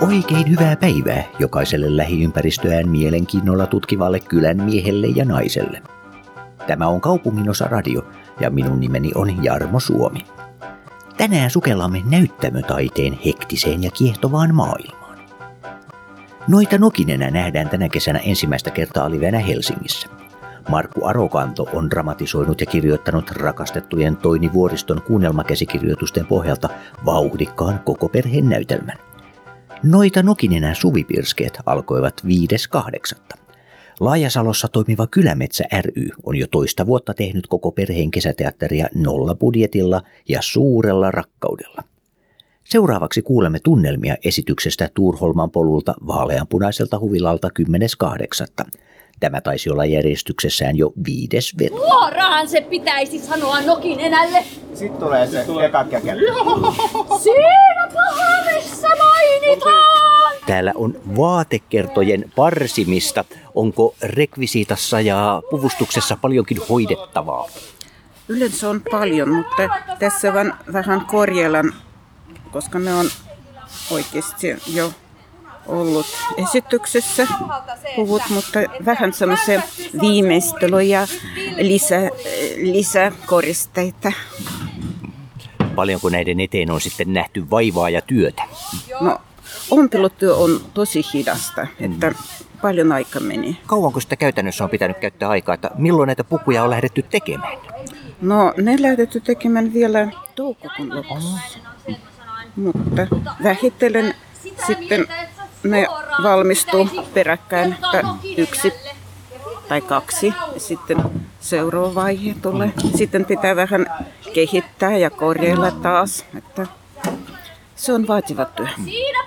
Oikein hyvää päivää jokaiselle lähiympäristöään mielenkiinnolla tutkivalle kylän miehelle ja naiselle. Tämä on Kaupunginosa Radio ja minun nimeni on Jarmo Suomi. Tänään sukellamme näyttämötaiteen hektiseen ja kiehtovaan maailmaan. Noita Nokinenä nähdään tänä kesänä ensimmäistä kertaa livenä Helsingissä. Markku Arokanto on dramatisoinut ja kirjoittanut rakastettujen Toini Vuoriston kuunnelmakäsikirjoitusten pohjalta vauhdikkaan koko perheen näytelmän. Noita Nokinenä suvipirskeet alkoivat 5.8. Laajasalossa toimiva Kylämetsä ry on jo toista vuotta tehnyt koko perheen kesäteatteria nolla budjetilla ja suurella rakkaudella. Seuraavaksi kuulemme tunnelmia esityksestä Tuurholman polulta vaaleanpunaiselta huvilalta 10.8. Tämä taisi olla järjestyksessään jo viides veto. Suoraan se pitäisi sanoa Nokin enälle. Sitten tulee se eka. Siinä missä mainitaan. Täällä on vaatekertojen parsimista. Onko rekvisiitassa ja puvustuksessa paljonkin hoidettavaa? Yleensä on paljon, mutta tässä vaan vähän korjellaan, koska ne on oikeasti jo ollut esityksessä puvut, mutta vähän semmoisia viimeistelyjä, lisä, lisäkoristeita. Paljonko näiden eteen on sitten nähty vaivaa ja työtä? No, ompelutyö on tosi hidasta, että paljon aika meni. Kauanko sitä käytännössä on pitänyt käyttää aikaa, että milloin näitä pukuja on lähdetty tekemään? No, ne lähdetty tekemään vielä toukokuun lopussa. Mutta vähitellen sitten ne valmistuu peräkkäin, yksi tai kaksi. Ja sitten seuraava vaihe tulee. Sitten pitää vähän kehittää ja korjailla taas. Että se on vaativa työ.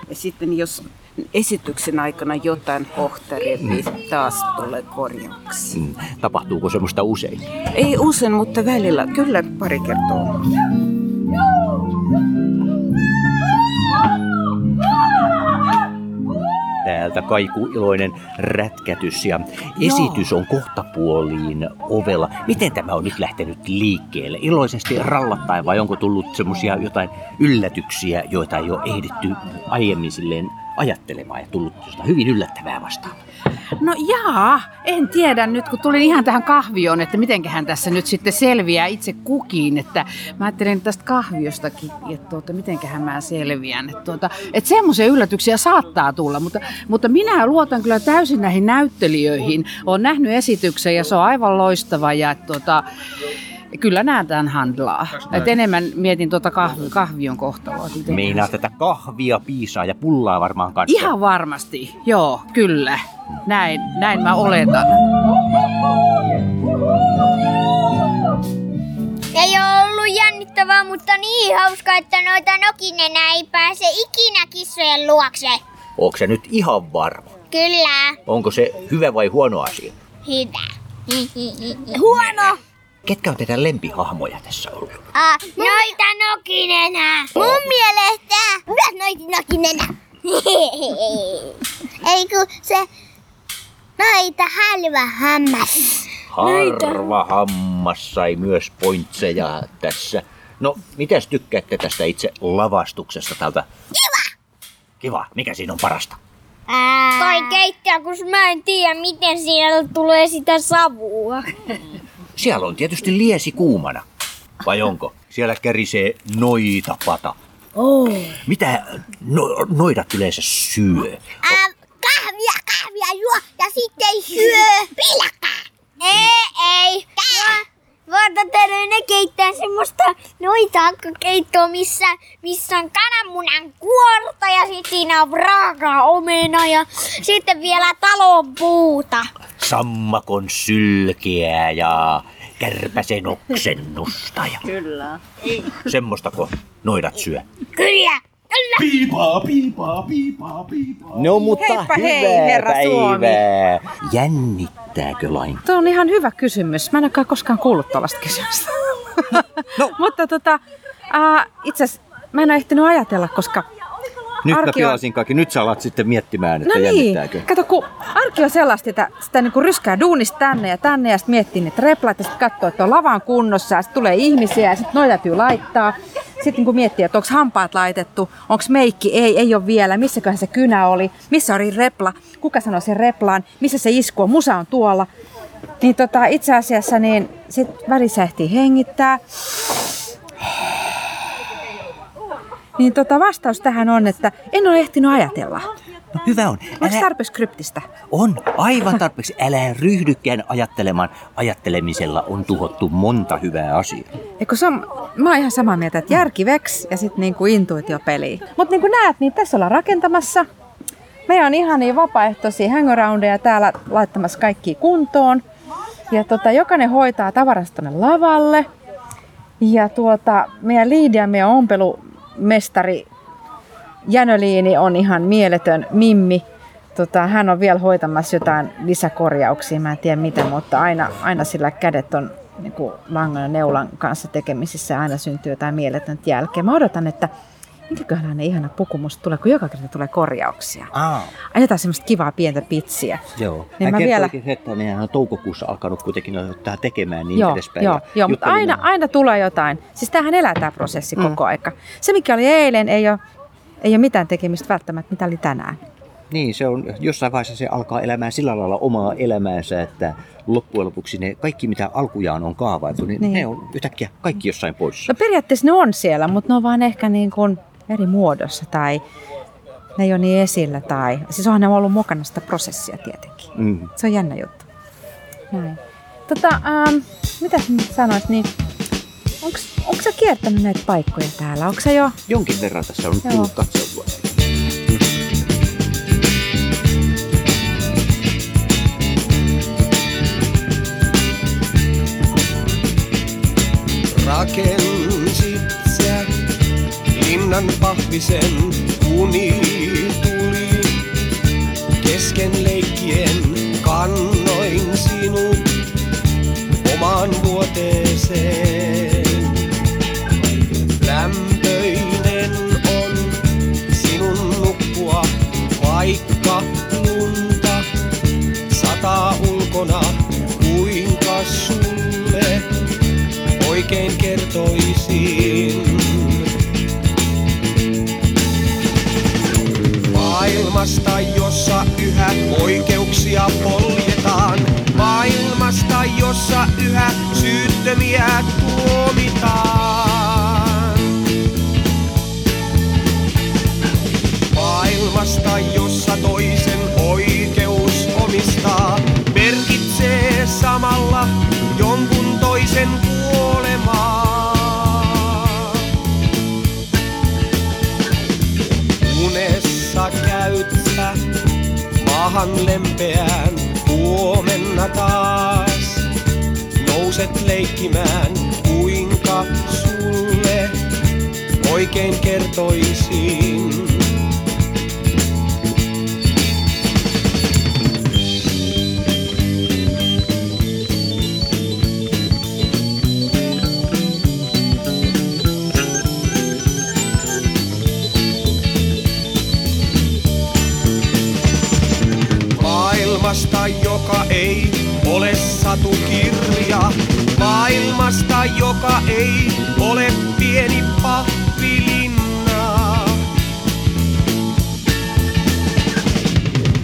Ja sitten jos esityksen aikana jotain kohtaria, niin taas tulee korjauksia. Mm. Tapahtuuko semmoista usein? Ei usein, mutta välillä kyllä pari kertaa. Täältä kaikuu iloinen rätkätys ja esitys on kohtapuoliin ovella. Miten tämä on nyt lähtenyt liikkeelle? Iloisesti rallattaen vai onko tullut semmoisia jotain yllätyksiä, joita ei ole ehditty aiemmin silleen ajattelemaan ja tullut hyvin yllättävää vastaan? No jaa, en tiedä nyt kun tulin ihan tähän kahvioon, että mitenköhän tässä nyt sitten selviää itse kukin. Että mä ajattelin tästä kahviostakin, että tuota, mitenköhän mä selviän. Että, tuota, että semmoisia yllätyksiä saattaa tulla, mutta, mutta minä luotan kyllä täysin näihin näyttelijöihin. Olen nähnyt esityksen ja se on aivan loistava ja tuota, Kyllä näen tämän handlaa. Et enemmän mietin tuota kahvi, kahvion kohtaloa. Meinaa tätä kahvia, piisaa ja pullaa varmaan kanssa. Ihan varmasti, joo, kyllä. Näin, näin mä oletan. Ei ole ollut jännittävää, mutta niin hauska, että noita nokinenä ei pääse ikinä kissojen luokse. Onko se nyt ihan varma? Kyllä. Onko se hyvä vai huono asia? Hyvä. Huono. Ketkä on teidän lempihahmoja tässä ollut? Ah, noita nokinenä. Mun mielestä myös noita nokinenä. Ei kun se noita halva hammas. Harva hammas sai myös pointseja tässä. No, mitäs tykkäätte tästä itse lavastuksesta tältä? Kiva! Kiva. Mikä siinä on parasta? Ää... Toi keittiö, kun mä en tiedä, miten siellä tulee sitä savua. Siellä on tietysti liesi kuumana. Vai onko? Siellä kärisee noita pata. Oh. Mitä no, noidat yleensä syö? Ää, kahvia, kahvia juo ja sitten syö pilkkaa. Ei, ei. Vuototeluun ne keittää semmoista noita keittoa, missä, missä on kananmunan kuorta ja sitten siinä on raakaa omena ja sitten vielä talon puuta. Sammakon sylkeä ja kärpäsen oksennusta. Ja... Kyllä. Semmostako noidat syö? Kyllä. Kyllä. Piipaa, piipaa, piipaa, piipaa. No mutta Heippa hyvää hei, herra päivää. Jännittääkö lain? Tuo on ihan hyvä kysymys. Mä en olekaan koskaan kuullut tällaista kysymystä. no. Mutta tota, äh, itse asiassa mä en ole ehtinyt ajatella, koska Nyt mä Arki on- pelasin kaikki. Nyt sä alat sitten miettimään, että No niin, jännittääkö. kato kun arki on sellaista, että sitä niinku ryskää duunista tänne ja tänne ja sitten miettii niitä replat ja sitten katsoo, että on lavan kunnossa ja sitten tulee ihmisiä ja sitten noita täytyy laittaa. Sitten niin miettii, että onko hampaat laitettu, onko meikki, ei, ei ole vielä, missäköhän se kynä oli, missä oli repla, kuka sanoi sen replaan, missä se isku on, musa on tuolla. Niin tota, itse asiassa niin sit välissä ehtii hengittää. Niin tota, vastaus tähän on, että en ole ehtinyt ajatella. No hyvä on. Onko tarpeeksi kryptistä? On aivan tarpeeksi. Älä ryhdykään ajattelemaan. Ajattelemisella on tuhottu monta hyvää asiaa. Eikö se on, mä oon ihan samaa mieltä, että järki veks ja sitten niinku intuitio peli. Mutta niin kuin näet, niin tässä ollaan rakentamassa. Meillä on ihan niin vapaaehtoisia hangaroundeja täällä laittamassa kaikki kuntoon. Ja tota, jokainen hoitaa tavarasta tonne lavalle. Ja tuota, meidän liidia, meidän ompelumestari Jänöliini on ihan mieletön mimmi. Tota, hän on vielä hoitamassa jotain lisäkorjauksia, mä en tiedä mitä, mutta aina, aina sillä kädet on niin kuin langan ja neulan kanssa tekemisissä ja aina syntyy jotain mieletöntä jälkeä. Mä odotan, että minkäköhän ne ihana puku musta tulee, kun joka kerta tulee korjauksia. Aa. Aina jotain semmoista kivaa pientä pitsiä. Joo. Niin Hän mä vielä- että nehän on toukokuussa alkanut kuitenkin ottaa tekemään niin joo, edespäin. joo, joo mutta aina, aina tulee jotain. Siis tämähän elää tämä prosessi mm. koko aika. Se, mikä oli eilen, ei ole, ei ole mitään tekemistä välttämättä, mitä oli tänään. Niin, se on, jossain vaiheessa se alkaa elämään sillä lailla omaa elämäänsä, että loppujen lopuksi ne kaikki, mitä alkujaan on kaavailtu, niin, Niin. ne on yhtäkkiä kaikki jossain poissa. No periaatteessa ne on siellä, mutta ne on vaan ehkä niin kuin eri muodossa tai ne ei ole niin esillä. Tai... Siis onhan ne ollut mukana sitä prosessia tietenkin. Mm. Se on jännä juttu. Näin. Tota, ähm, mitä sanois, niin onko sä kiertänyt näitä paikkoja täällä? Onko jo Jonkin verran tässä on Joo. tullut katseltua. Rakensit sä linnan pahvisen uni tuli. Kesken leikkien kannoin sinut omaan vuoteeseen. Sulle oikein kertoisin? Maailmasta, jossa yhä oikeuksia poljetaan. Maailmasta, jossa yhä syyttömiä tuomitaan. Maahan lempeään huomenna taas. Nouset leikkimään, kuinka sulle oikein kertoisin. Joka ei ole pieni pahvilinna.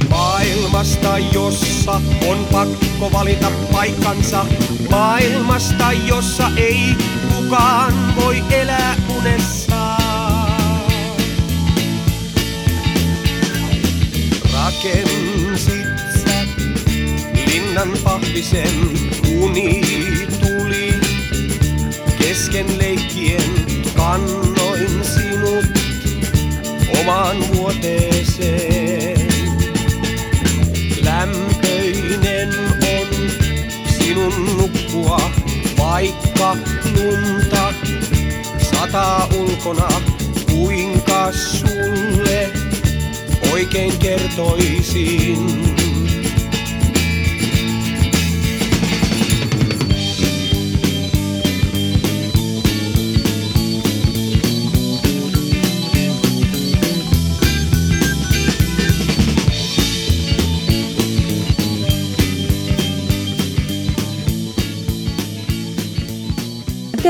Maailmasta, jossa on pakko valita paikkansa. Maailmasta, jossa ei kukaan voi elää unessaan. Rakensit sä linnan pahvisen uni tuli. Kesken leikkien kannoin sinut omaan vuoteeseen. Lämpöinen on sinun nukkua, vaikka lunta sataa ulkona. Kuinka sulle oikein kertoisin?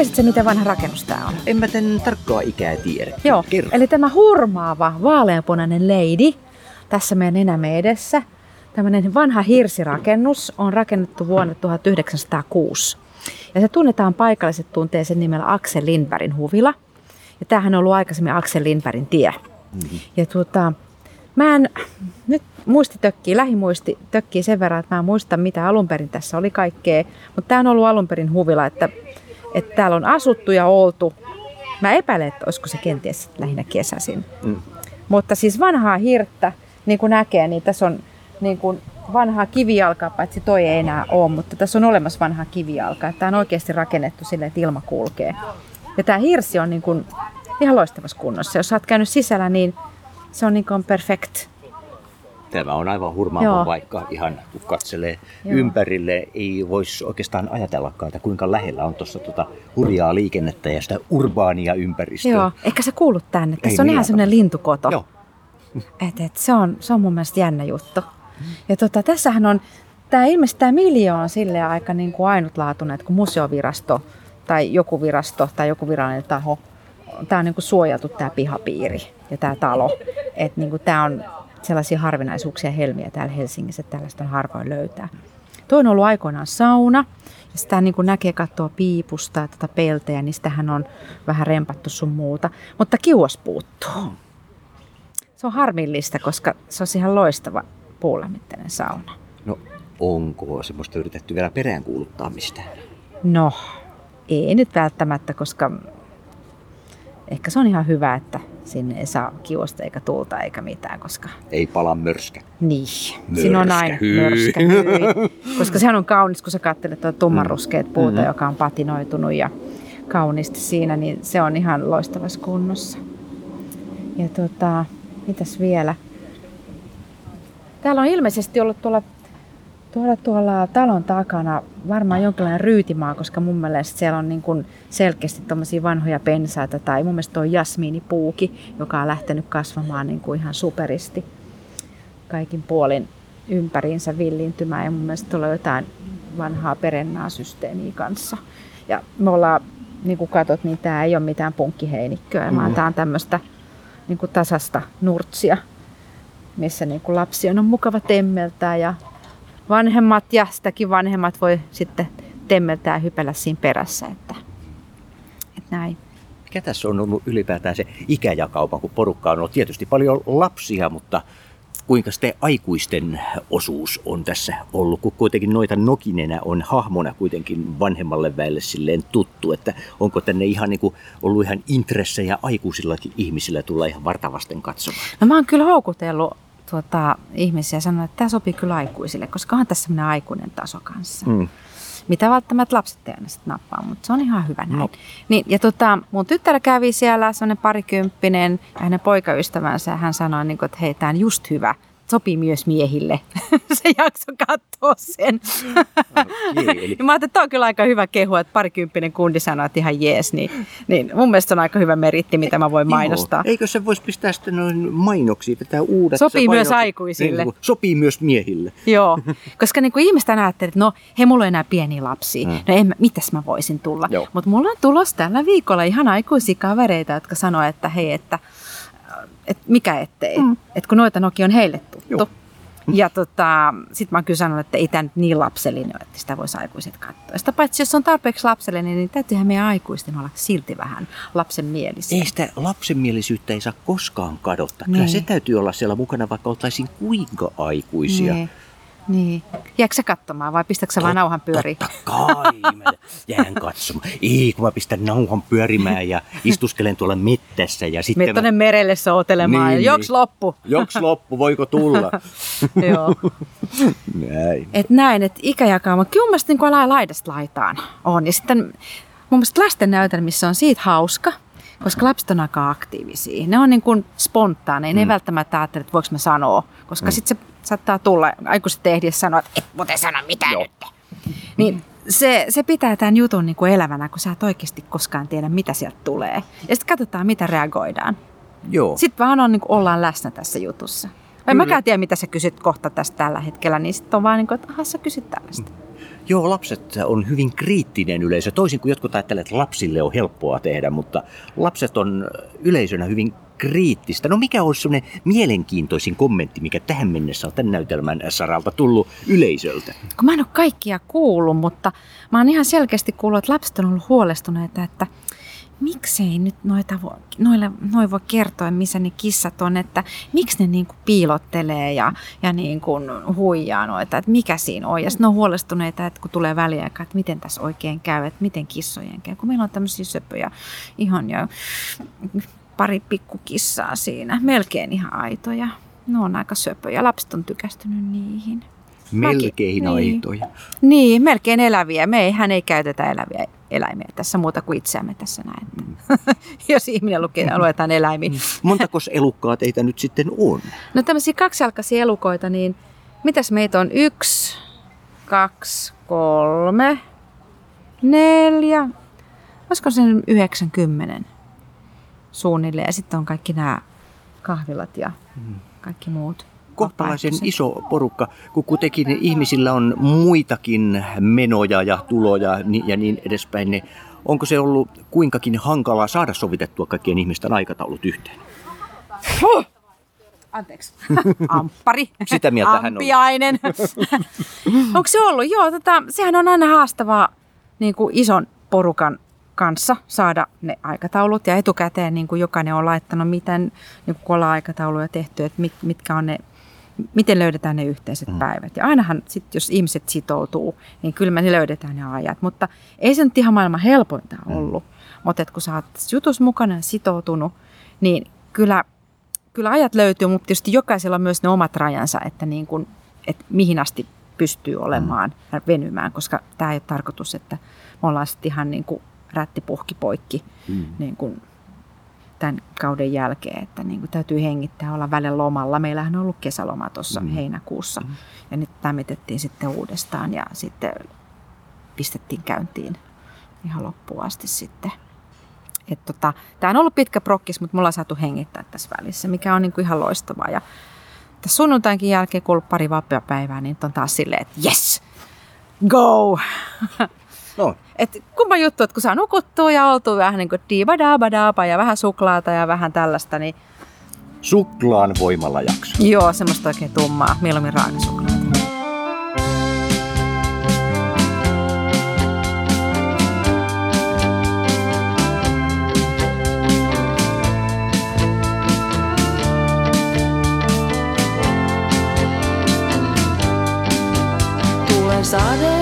Tiesitkö, miten vanha rakennus tämä on? En mä tän tarkkaa ikää tiedä. Joo, Kerro. eli tämä hurmaava vaaleanpunainen leidi tässä meidän nenämme edessä, tämmöinen vanha hirsirakennus on rakennettu vuonna 1906. Ja se tunnetaan paikalliset tuntee sen nimellä Axel Lindbergin huvila. Ja tämähän on ollut aikaisemmin Axel Lindbergin tie. Mm-hmm. Ja tuota, mä en, nyt muisti tökkii, lähimuisti tökkii sen verran, että mä en muista mitä alun perin tässä oli kaikkea. Mutta tämä on ollut alun perin huvila, että, että täällä on asuttu ja oltu. Mä epäilen, että olisiko se kenties lähinnä kesäisin. Mm. Mutta siis vanhaa hirttä, niin kuin näkee, niin tässä on niin kuin vanhaa kivijalkaa, paitsi toi ei enää ole, mutta tässä on olemassa vanhaa kivijalkaa. Tämä on oikeasti rakennettu sille, että ilma kulkee. Ja tämä hirsi on niin kuin ihan loistavassa kunnossa. Jos olet käynyt sisällä, niin se on niin kuin perfect. Tämä on aivan hurmaava paikka. Ihan kun katselee Joo. ympärille, ei voisi oikeastaan ajatellakaan, että kuinka lähellä on tuossa tuota hurjaa liikennettä ja sitä urbaania ympäristöä. Joo, ehkä se kuulut tänne. Ei Tässä on ihan semmoinen lintukoto. Joo. Et, et, se, on, se on mun mielestä jännä juttu. Ja tota, tässähän on, tämä ilmeisesti tämä miljo on sille aika niin kuin ainutlaatuinen, että kun museovirasto tai joku virasto tai joku virallinen taho, tämä on niin kuin suojeltu tämä pihapiiri ja tämä talo. Että niin kuin tämä on sellaisia harvinaisuuksia ja helmiä täällä Helsingissä, että tällaista on harvoin löytää. Tuo on ollut aikoinaan sauna. Ja sitä niin kuin näkee katsoa piipusta ja tätä peltejä, niin sitähän on vähän rempattu sun muuta. Mutta kiuas puuttuu. Se on harmillista, koska se on ihan loistava puulämmitteinen sauna. No, onko semmoista yritetty vielä peräänkuuluttaa mistään? No, ei nyt välttämättä, koska ehkä se on ihan hyvä, että sinne ei saa kiuasta eikä tulta eikä mitään, koska Ei pala mörskä. niin, siinä on aina hyi. mörskä, hyi. Koska sehän on kaunis, kun sä katselet tuota tummanruskeat puuta, Mm. joka on patinoitunut ja kauniisti siinä, niin se on ihan loistavassa kunnossa. Ja tota, mitäs vielä? Täällä on ilmeisesti ollut tuolla, tuolla, tuolla talon takana varmaan jonkinlainen ryytimaa, koska mun mielestä siellä on niin kuin selkeästi tommosia vanhoja pensaita tai mun mielestä tuo jasmiinipuuki, joka on lähtenyt kasvamaan niin kuin ihan superisti kaikin puolin ympäriinsä villintymään ja mun mielestä tuolla on jotain vanhaa perennaasysteemiä kanssa. Ja me ollaan, niin kuin katsot, niin tämä ei ole mitään punkkiheinikköä, mm. vaan tämä on tämmöistä niin kuin tasasta nurtsia, missä niin kuin lapsi on mukava temmeltää ja vanhemmat ja sitäkin vanhemmat voi sitten temmeltää ja hypellä siinä perässä. Että, että näin. Mikä tässä on ollut ylipäätään se ikäjakauma, kun porukka on ollut tietysti paljon lapsia, mutta kuinka sitten aikuisten osuus on tässä ollut, kun kuitenkin noita Nokinenä on hahmona kuitenkin vanhemmalle väelle silleen tuttu, että onko tänne ihan niin kuin ollut ihan intressejä aikuisillakin ihmisillä tulla ihan vartavasten katsomaan. No mä oon kyllä houkutellut tuota, ihmisiä sanonut, että tämä sopii kyllä aikuisille, koska on tässä sellainen aikuinen taso kanssa. Mm. Mitä välttämättä lapset ei aina sit nappaa, mutta se on ihan hyvä näin. No. Niin, ja tota, mun tyttärä kävi siellä, semmoinen parikymppinen, ja hänen poikaystävänsä, ja hän sanoi, niin kuin, että hei, tämä on just hyvä. Sopii myös miehille. se jakso katsoa sen. Eli Ja mä ajattelin, että tämä on kyllä aika hyvä kehu, että parikymppinen kundi sanoo, että ihan jees. Niin, niin mun mielestä on aika hyvä meritti, mitä mä voin mainostaa. Eikö se voisi pistää sitten noin mainoksiin, vetää uudet Sopii myös aikuisille. Niin, sopii myös miehille. Joo, koska niin kuin ihmiset aina ajattelee, että no hei, mulla on enää pieniä lapsia. Mm. No en, mitäs mä voisin tulla? Mutta mulla on tulos tällä viikolla ihan aikuisia kavereita, jotka sanoo, että hei, että et mikä ettei. Mm. Että kun noita Nokia on heille. Joo. Ja tota, sit mä oon kyllä sanonut, että ei tämä nyt niin lapsellinen että sitä voisi aikuiset katsoa. Sitä paitsi jos on tarpeeksi lapsellinen, niin täytyyhän meidän aikuisten olla silti vähän lapsenmielisiä. Ei sitä lapsenmielisyyttä ei saa koskaan kadottaa. Kyllä Niin. se täytyy olla siellä mukana, vaikka oltaisiin kuinka aikuisia. Niin. Niin. Jääkö sä katsomaan vai pistätkö sä vaan nauhan pyöriin? Totta kai, mä jään katsomaan. Ei, kun mä pistän nauhan pyörimään ja istuskelen tuolla mettässä ja sitten... Mene tuonne merelle soutelemaan Niin, niin, ja joks niin. loppu. Joks loppu, voiko tulla? Joo. Näin. Et näin, että ikäjakauma. Kyllä mun mielestä niin ala laidasta laitaan on. Ja sitten mun mielestä lasten näytelmissä on siitä hauska, koska lapset on aika aktiivisia. Ne on niin kuin spontaaneja, ne ei välttämättä ajattele, että voiko mä sanoa. Koska mm. sitten se saattaa tulla, aikuiset ehdiä sanoa, että et muuten sano mitään Joo. nyt. Niin se, se pitää tämän jutun niin kuin elävänä, kun sä et oikeasti koskaan tiedä, mitä sieltä tulee. Ja sitten katsotaan, mitä reagoidaan. Joo. Sitten vaan on, niin kuin, ollaan läsnä tässä jutussa. En mäkään tiedä, mitä sä kysyt kohta tästä tällä hetkellä, niin sitten on vaan niin kuin, että aha, sä kysyt tällaista. Joo, lapset on hyvin kriittinen yleisö. Toisin kuin jotkut ajattelevat, että lapsille on helppoa tehdä, mutta lapset on yleisönä hyvin kriittistä. No mikä olisi sellainen mielenkiintoisin kommentti, mikä tähän mennessä on tämän näytelmän saralta tullut yleisöltä? Kun mä en ole kaikkia kuullut, mutta mä oon ihan selkeästi kuullut, että lapset on ollut huolestuneita, että miksei nyt noita voi, noille, noi voi kertoa, missä ne kissat on, että miksi ne niin kuin piilottelee ja, ja niin kuin huijaa noita, että mikä siinä on. Ja sitten on huolestuneita, että kun tulee väliaika, että miten tässä oikein käy, että miten kissojen käy, kun meillä on tämmöisiä söpöjä ihan ja pari pikkukissaa siinä, melkein ihan aitoja. Ne on aika söpöjä, lapset on tykästynyt niihin. Melkein Mäkin- aitoja. Niin, melkein eläviä. Me eihän ei käytetä eläviä eläimiä tässä muuta kuin itseämme tässä näin. Mm. Jos ihminen lukee, luetaan eläimiä. Montako elukkaa teitä nyt sitten on? No tämmöisiä kaksijalkaisia elukoita, niin mitäs meitä on? Yksi, kaksi, kolme, neljä, olisiko se nyt 90 suunnilleen. Ja sitten on kaikki nämä kahvilat ja kaikki muut. Kohtalaisen iso porukka, kun kuitenkin ihmisillä on muitakin menoja ja tuloja ja niin edespäin. Niin onko se ollut kuinkakin hankalaa saada sovitettua kaikkien ihmisten aikataulut yhteen? Anteeksi. Amppari. Sitä mieltä hän on. Ampiainen. Onko se ollut? Joo, tota, sehän on aina haastavaa niin kuin ison porukan kanssa saada ne aikataulut ja etukäteen niin kuin jokainen on laittanut, miten niin kun ollaan aikatauluja tehty, että mit, mitkä on ne, miten löydetään ne yhteiset mm. päivät. Ja ainahan sit, jos ihmiset sitoutuu, niin kyllä me löydetään ne ajat. Mutta ei se nyt ihan maailman helpointa ollut. Mutta et kun sä oot jutus mukana ja sitoutunut, niin kyllä kyllä ajat löytyy, mutta tietysti jokaisella on myös ne omat rajansa, että, niin kuin, että mihin asti pystyy olemaan ja venymään, koska tämä ei ole tarkoitus, että me ollaan sitten ihan niin kuin rättipuhki poikki Mm. niin kuin tämän kauden jälkeen, että niin kuin täytyy hengittää olla välillä lomalla. Meillähän on ollut kesäloma tuossa Mm. mm. heinäkuussa ja nyt tämitettiin sitten uudestaan ja sitten pistettiin käyntiin ihan loppuun asti sitten. Et tota, tämä on ollut pitkä prokkis, mutta mulla on saatu hengittää tässä välissä, mikä on niinku ihan loistavaa. Ja tässä sunnuntainkin jälkeen, kun on ollut pari vapeapäivää, niin nyt on taas silleen, että yes, go! No, Et kumma juttu, että kun saa nukuttua ja oltu vähän niin kuin diibadaabadaaba ja vähän suklaata ja vähän tällaista, niin suklaan voimalla jakso. joo, semmoista oikein tummaa, mieluummin raakasuklaata. Tulen sadepäivänä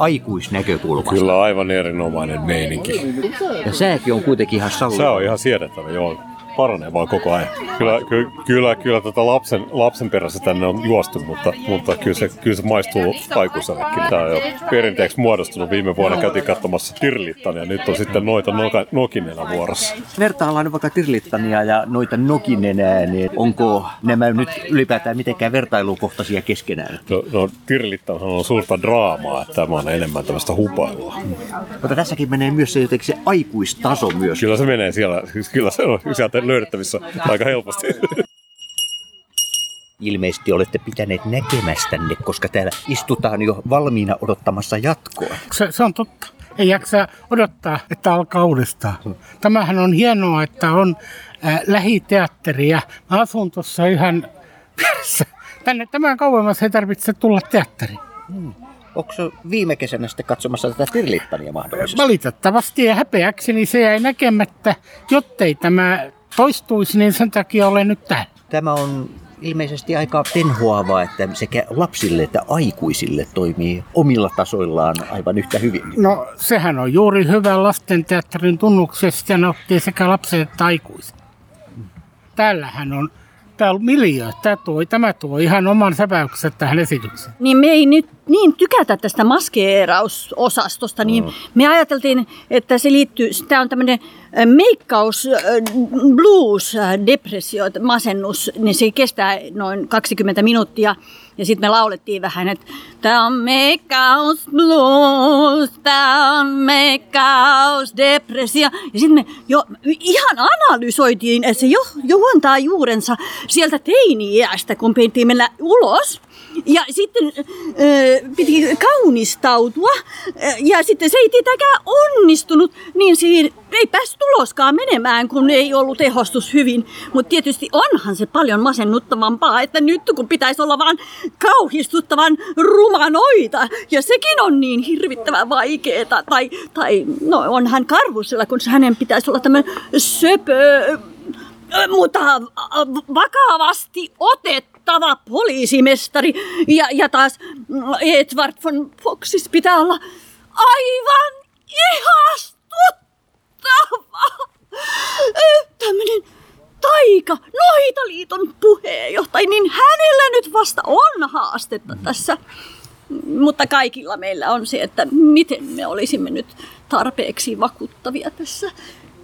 aikuisnäkökulmasta. Kyllä aivan erinomainen meininki. Ja sääkin on kuitenkin ihan salliva. Se on ihan siedettävä, joo. Paranee vaan koko ajan. Kyllä, ky, kyllä, kyllä tätä lapsen, lapsen perässä tänne on juostu, mutta, mutta kyllä, se, kyllä se maistuu aikuisellekin. Tämä on jo perinteeksi muodostunut. Viime vuonna käytiin katsomassa Tirlittan ja nyt on sitten noita noka, Nokinenä vuorossa. Vertaillaan nyt vaikka Tirlittania ja noita Nokinenää, niin onko nämä nyt ylipäätään mitenkään vertailukohtaisia keskenään? No, no Tirlittan on suurta draamaa, että tämä on enemmän tämmöistä hupailua. Mutta tässäkin menee myös se jotenkin se aikuistaso myös. Kyllä se menee siellä, kyllä se on sieltä löydettävissä aika helposti. Ilmeisesti olette pitäneet näkemästänne, koska täällä istutaan jo valmiina odottamassa jatkoa. Se, se on totta. Ei jaksa odottaa, että alkaa uudestaan. Tämähän on hienoa, että on äh, lähiteatteria. Mä asun tuossa ihan vieressä. Tänne tämän kauemmas ei tarvitse tulla teatteriin. Hmm. Onko se viime kesänä sitten katsomassa tätä Tirlittania mahdollisesti? Valitettavasti ja häpeäkseni se jäi näkemättä, jottei tämä toistuisi, niin sen takia olen nyt täällä. Tämä on ilmeisesti aika tenhoavaa, että sekä lapsille että aikuisille toimii omilla tasoillaan aivan yhtä hyvin. No sehän on juuri hyvä lastenteatterin tunnuksesta ja nauttii sekä lapset että aikuiset. Täällähän on Tämä on miljoona. Tämä tuo, tämä tuo ihan oman säpäyksen tähän esitykseen. Niin me ei nyt niin tykätä tästä maskeerausosastosta, niin mm. me ajateltiin, että se liittyy, tämä on tämmöinen meikkaus, blues, depressio, masennus, niin se kestää noin 20 minuuttia. Ja sitten me laulettiin vähän, että tämä on meikkaus blues, tämä on meikkaus depressio. Ja sitten me jo ihan analysoitiin, että se jo, juontaa juurensa sieltä teini-iästä, kun pentiin mennä ulos. Ja sitten äh, piti kaunistautua ja sitten se ei tietenkään onnistunut, niin siinä ei päässyt tuloskaan menemään, kun ei ollut tehostus hyvin. Mutta tietysti onhan se paljon masennuttavampaa, että nyt kun pitäisi olla vaan kauhistuttavan rumanoita ja sekin on niin hirvittävän vaikeeta. Tai, tai no onhan Karvusella, kun hänen pitäisi olla tämmöinen söpö, mutta vakavasti otettava poliisimestari. Ja, ja taas Edward von Foxis pitää olla aivan ihastuttava. Tämmöinen taika, Noitaliiton puheenjohtaja, niin hänellä nyt vasta on haastetta tässä. Mutta kaikilla meillä on se, että miten me olisimme nyt tarpeeksi vakuuttavia tässä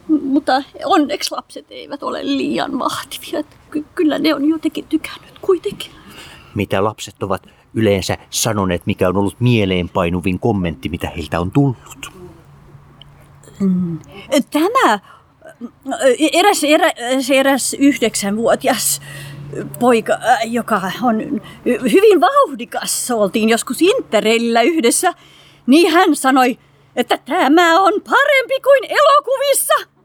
mutta onneksi lapset eivät ole liian vahtivia. Ky- kyllä ne on jotenkin tykännyt kuitenkin. Mitä lapset ovat yleensä sanoneet, mikä on ollut mieleenpainuvin kommentti, mitä heiltä on tullut? Mm. Tämä eräs, eräs, eräs yhdeksänvuotias poika, joka on hyvin vauhdikas, oltiin joskus Interellä yhdessä, niin hän sanoi, että tämä on parempi kuin elokuvissa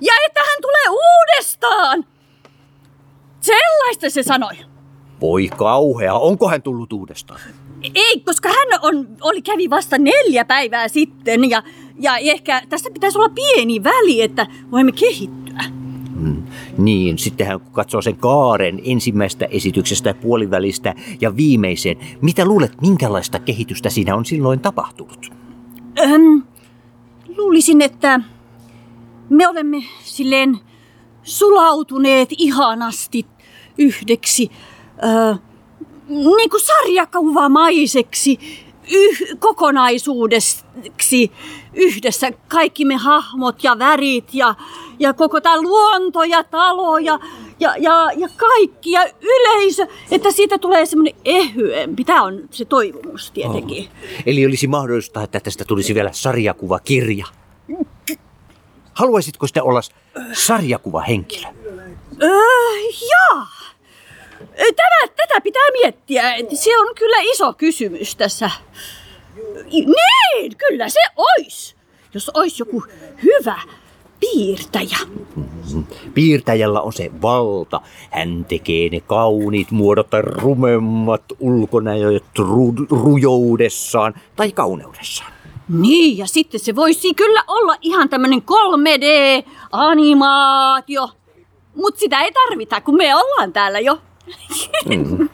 ja että hän tulee uudestaan. Sellaista se sanoi. Voi kauhea, onko hän tullut uudestaan? Ei, koska hän on, oli, kävi vasta neljä päivää sitten ja, ja ehkä tästä pitäisi olla pieni väli, että voimme kehittyä. Hmm. Niin, sittenhän kun katsoo sen kaaren ensimmäistä esityksestä, puolivälistä ja viimeiseen, mitä luulet, minkälaista kehitystä siinä on silloin tapahtunut? Öm, luulisin, että me olemme silleen sulautuneet ihanasti yhdeksi äh, niin kuin sarjakuvamaiseksi yh, kokonaisuudeksi yhdessä kaikki me hahmot ja värit ja, ja koko tämä luonto ja talo ja, ja, ja, ja kaikki ja yleisö, että siitä tulee semmoinen ehyempi. Tämä on se toivomus tietenkin. Oh. Eli olisi mahdollista, että tästä tulisi vielä sarjakuvakirja. Haluaisitko sitä olla sarjakuvahenkilö? Öö, jaa. Tämä, tätä pitää miettiä. Se on kyllä iso kysymys tässä. Niin, kyllä se ois. Jos ois joku hyvä piirtäjä. Piirtäjällä on se valta. Hän tekee ne kauniit muodot tai rumemmat ulkonäöt ru- rujoudessaan tai kauneudessaan. Niin, ja sitten se voisi kyllä olla ihan tämmöinen 3D-animaatio. Mutta sitä ei tarvita, kun me ollaan täällä jo. Mm.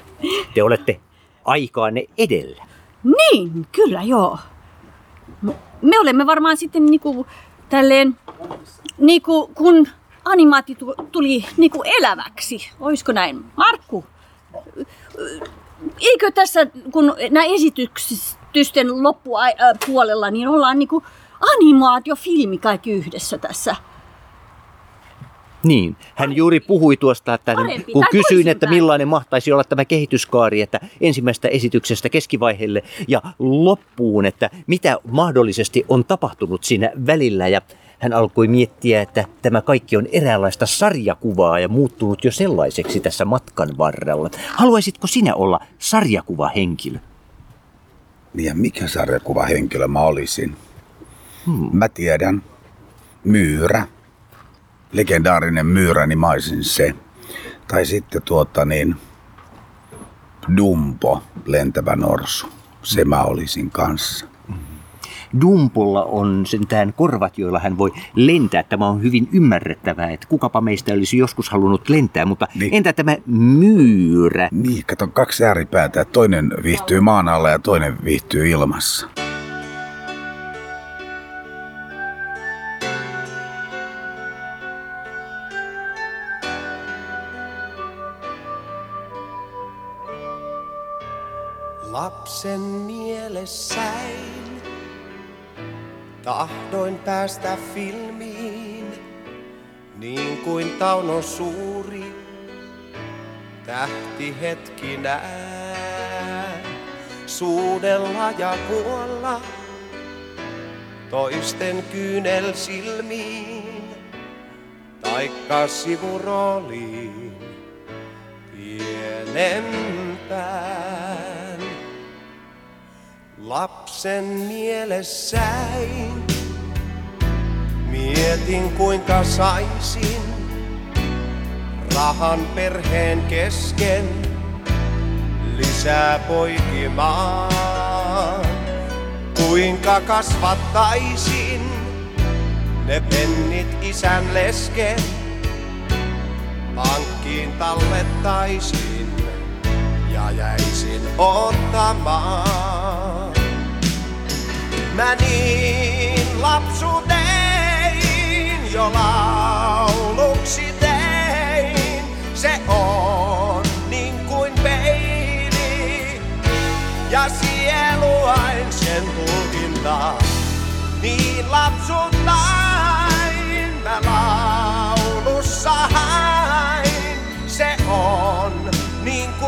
Te olette aikaanne edellä. Niin, kyllä joo. me olemme varmaan sitten niinku tälleen, niinku kun animaatti tu- tuli niinku eläväksi. Oisko näin? Markku, eikö tässä, kun nämä esitysten loppupuolella, niin ollaan niinku animaatiofilmi kaikki yhdessä tässä. Niin, hän juuri puhui tuosta, että Parempi, kun kysyin, että millainen mahtaisi olla tämä kehityskaari, että ensimmäisestä esityksestä keskivaiheelle ja loppuun, että mitä mahdollisesti on tapahtunut siinä välillä ja hän alkoi miettiä, että tämä kaikki on eräänlaista sarjakuvaa ja muuttunut jo sellaiseksi tässä matkan varrella. Haluaisitko sinä olla sarjakuvahenkilö? Niin ja mikä sarjakuvahenkilö mä olisin? Hmm. Mä tiedän. Myyrä. Legendaarinen myyrä, niin mä olisin se. Tai sitten tuota niin, Dumpo, lentävä norsu. Se mä olisin kanssa. Dumpolla on sentään korvat, joilla hän voi lentää. Tämä on hyvin ymmärrettävää, että kukapa meistä olisi joskus halunnut lentää, mutta niin. entä tämä myyrä? Niin, kato kaksi ääripäätä. Toinen viihtyy maan alla ja toinen viihtyy ilmassa. Lapsen tahdoin päästä filmiin, niin kuin Tauno suuri tähti hetkinään. Suudella ja kuolla toisten kyynel silmiin, taikka sivurooliin pienempään. Lapsen mielessäin mietin kuinka saisin rahan perheen kesken lisää poikimaan. Kuinka kasvattaisin ne pennit isän lesken, pankkiin tallettaisin ja jäisin ottamaan. Mä niin lapsuuteen jo lauluksi tein. Se on niin kuin peili ja sieluain sen tulkinta. Niin lapsuutain mä laulussa hain. Se on niin kuin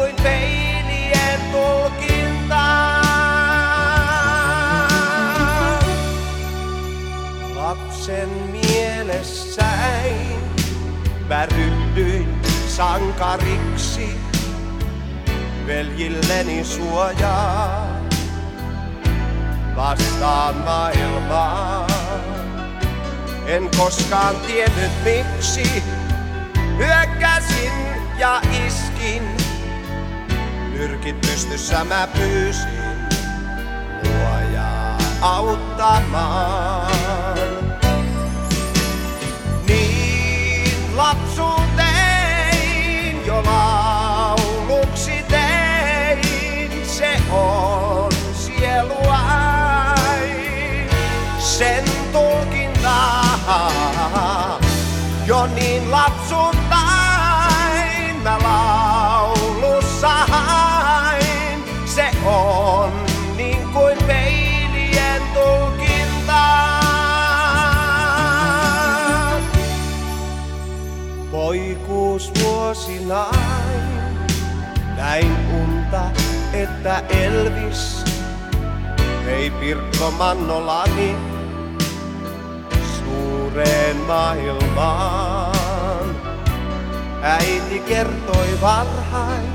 Lapsen mielessäin mä sankariksi veljilleni suojaa vastaan maailmaa. En koskaan tiennyt miksi hyökkäsin ja iskin. Nyrkit pystyssä mä pyysin luojaa auttamaan. Lapsuuteen jo lauluksi että Elvis ei Pirkko Mannolani suureen maailmaan. Äiti kertoi varhain,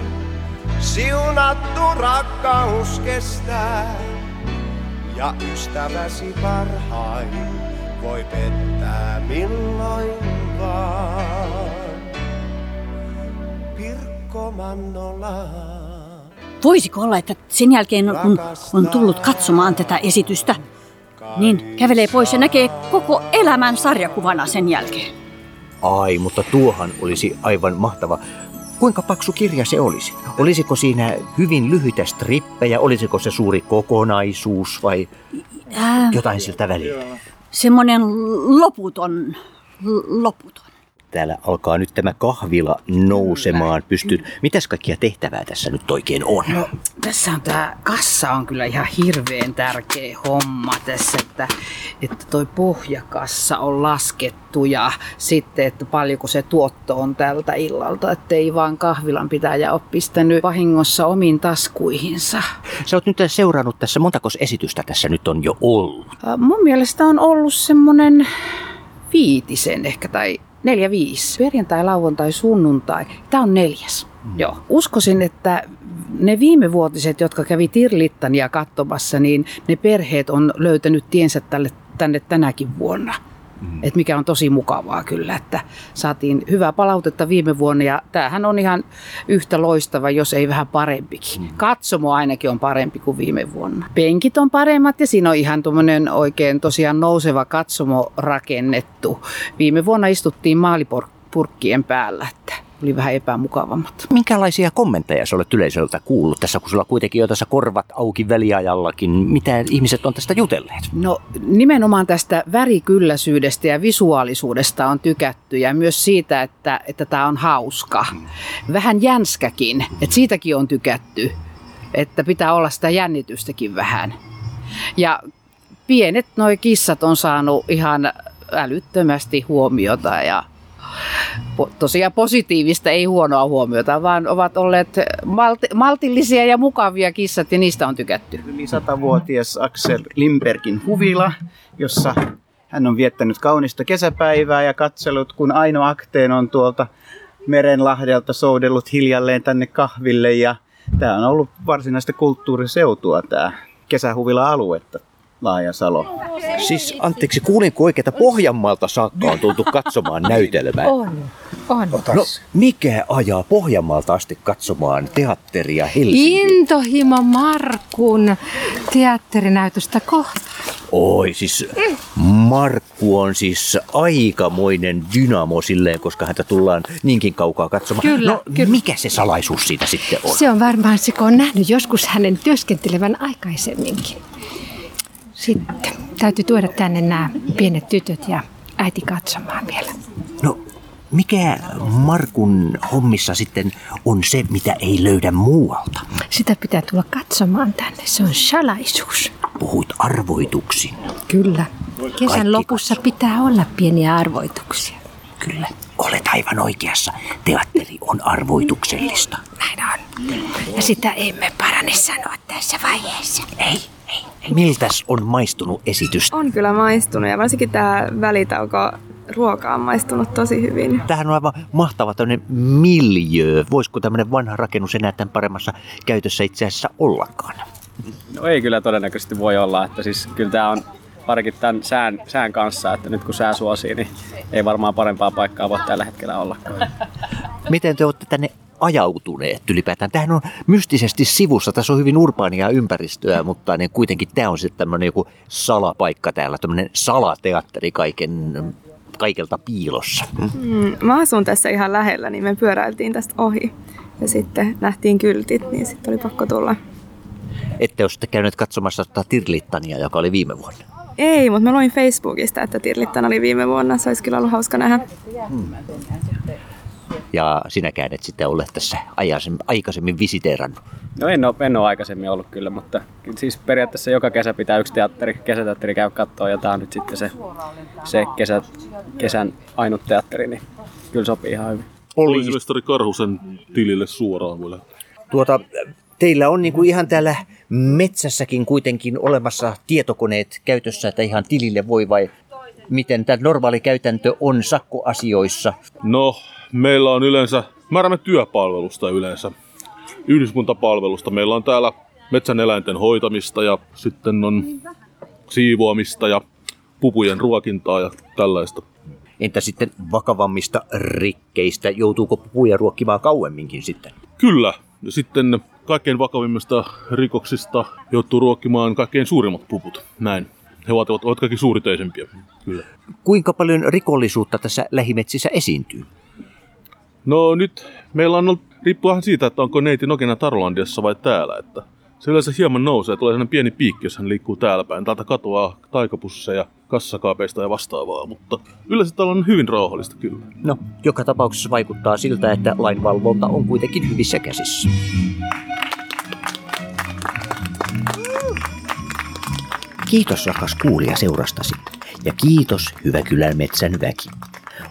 siunattu rakkaus kestää. Ja ystäväsi parhain voi pettää milloin vaan. Pirkko Mannola. Voisiko olla, että sen jälkeen kun on tullut katsomaan tätä esitystä, niin kävelee pois ja näkee koko elämän sarjakuvana sen jälkeen. Ai, mutta tuohan olisi aivan mahtava. Kuinka paksu kirja se olisi? Olisiko siinä hyvin lyhyitä strippejä? Olisiko se suuri kokonaisuus vai? Ää, Jotain siltä väliltä. semmoinen loputon, loputon. Täällä alkaa nyt tämä kahvila nousemaan pystyyn. Mitäs kaikkia tehtävää tässä nyt oikein on? No, tässä on tämä kassa on kyllä ihan hirveän tärkeä homma tässä, että, että toi pohjakassa on laskettu ja sitten, että paljonko se tuotto on tältä illalta, ettei vaan kahvilan pitäjä ole pistänyt vahingossa omiin taskuihinsa. Sä oot nyt seurannut tässä, montako esitystä tässä nyt on jo ollut? Mun mielestä on ollut semmonen viitisen ehkä tai neljä viisi. Perjantai, lauantai, sunnuntai. Tämä on neljäs. Mm. Joo. Uskoisin, että ne viimevuotiset, jotka kävi Tirlittania katsomassa, niin ne perheet on löytänyt tiensä tälle, tänne tänäkin vuonna. Mm. Et mikä on tosi mukavaa kyllä, että saatiin hyvää palautetta viime vuonna ja tämähän on ihan yhtä loistava, jos ei vähän parempikin. Mm. Katsomo ainakin on parempi kuin viime vuonna. Penkit on paremmat ja siinä on ihan tuommoinen oikein tosiaan nouseva katsomo rakennettu. Viime vuonna istuttiin maalipurkkien päällä, että oli vähän epämukavammat. Minkälaisia kommentteja sä olet yleisöltä kuullut tässä, kun sulla kuitenkin on tässä korvat auki väliajallakin? Mitä ihmiset on tästä jutelleet? No nimenomaan tästä värikylläisyydestä ja visuaalisuudesta on tykätty ja myös siitä, että että tämä on hauska. Vähän jänskäkin, että siitäkin on tykätty, että pitää olla sitä jännitystäkin vähän. Ja pienet noi kissat on saanut ihan älyttömästi huomiota ja po- tosiaan positiivista, ei huonoa huomiota, vaan ovat olleet malti- maltillisia ja mukavia kissat ja niistä on tykätty. Yli satavuotias Axel Limbergin huvila, jossa hän on viettänyt kaunista kesäpäivää ja katsellut, kun Aino Akteen on tuolta Merenlahdelta soudellut hiljalleen tänne kahville. Ja tämä on ollut varsinaista kulttuuriseutua, tämä kesähuvila-aluetta. Laajasalo. Siis anteeksi, kuulinko oikein, että Pohjanmaalta saakka on tultu katsomaan näytelmää? On, on. No, mikä ajaa Pohjanmaalta asti katsomaan teatteria Helsinkiin? Intohimo Markun teatterinäytöstä kohtaan. Oi, siis Markku on siis aikamoinen dynamo silleen, koska häntä tullaan niinkin kaukaa katsomaan. Kyllä, no, kyllä. mikä se salaisuus siitä sitten on? Se on varmaan se, kun on nähnyt joskus hänen työskentelevän aikaisemminkin. Sitten täytyy tuoda tänne nämä pienet tytöt ja äiti katsomaan vielä. No, mikä Markun hommissa sitten on se, mitä ei löydä muualta? Sitä pitää tulla katsomaan tänne. Se on salaisuus. Puhuit arvoituksin. Kyllä. Kesän Kaikki lopussa pitää olla pieniä arvoituksia. Kyllä, olet aivan oikeassa. Teatteri on arvoituksellista. Näin on. Ja sitä emme parane sanoa tässä vaiheessa. Ei, ei. Miltäs on maistunut esitys? On kyllä maistunut ja varsinkin tämä välitauko ruoka on maistunut tosi hyvin. Tämähän on aivan mahtava tämmöinen miljö. Voisiko tämmöinen vanha rakennus enää tämän paremmassa käytössä itse asiassa ollakaan? No ei kyllä todennäköisesti voi olla, että siis kyllä tämä on varsinkin tämän sään, sään kanssa, että nyt kun sää suosii, niin ei varmaan parempaa paikkaa voi tällä hetkellä ollakaan. Miten te olette tänne ajautuneet ylipäätään? Tämähän on mystisesti sivussa. Tässä on hyvin urbaania ympäristöä, mutta niin kuitenkin tämä on sitten tämmöinen joku salapaikka täällä, tämmöinen salateatteri kaiken, kaikelta piilossa. Mm, mä asun tässä ihan lähellä, niin me pyöräiltiin tästä ohi. Ja sitten nähtiin kyltit, niin sitten oli pakko tulla. Ette ole sitten käyneet katsomassa Tirlittania, joka oli viime vuonna. Ei, mutta mä luin Facebookista, että Tirlittan oli viime vuonna. Se olisi kyllä ollut hauska nähdä. Ja sinäkään et sitten ole tässä aikaisemmin, aikaisemmin visiteerannut. No en ole, en ole aikaisemmin ollut kyllä, mutta siis periaatteessa joka kesä pitää yksi teatteri, kesäteatteri käy katsoa ja tämä on nyt sitten se, se kesä, kesän ainut teatteri, niin kyllä sopii ihan hyvin. Poliisimestari Karhusen tilille suoraan lähteä. Tuota, teillä on niin kuin ihan täällä metsässäkin kuitenkin olemassa tietokoneet käytössä, että ihan tilille voi vai miten tämä normaali käytäntö on sakkoasioissa? No, meillä on yleensä, määrämme työpalvelusta yleensä, yhdyskuntapalvelusta. Meillä on täällä metsän eläinten hoitamista ja sitten on siivoamista ja pupujen ruokintaa ja tällaista. Entä sitten vakavammista rikkeistä? Joutuuko puhuja ruokkimaan kauemminkin sitten? Kyllä, ja sitten kaikkein vakavimmista rikoksista joutuu ruokkimaan kaikkein suurimmat puput. Näin. He ovat, ovat kaikki suuriteisempiä. Kyllä. Kuinka paljon rikollisuutta tässä lähimetsissä esiintyy? No nyt meillä on ollut, riippuahan siitä, että onko neiti Nokina Tarolandiassa vai täällä. Että se yleensä hieman nousee. Tulee sellainen pieni piikki, jos hän liikkuu täällä päin. Täältä katoaa taikapusseja, kassakaapeista ja vastaavaa, mutta yleensä täällä on hyvin rauhallista kyllä. No, joka tapauksessa vaikuttaa siltä, että lainvalvonta on kuitenkin hyvissä käsissä. Kiitos rakas kuulija seurastasi ja kiitos hyvä kylän metsän väki.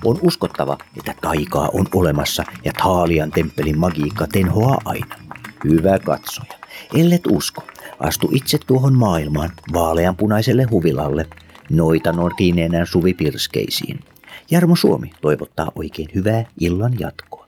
On uskottava, että taikaa on olemassa ja Taalian temppelin magiikka tenhoaa aina. Hyvä katsoja, ellet usko, astu itse tuohon maailmaan vaaleanpunaiselle huvilalle, noita norkiineenään suvipirskeisiin. Jarmo Suomi toivottaa oikein hyvää illan jatkoa.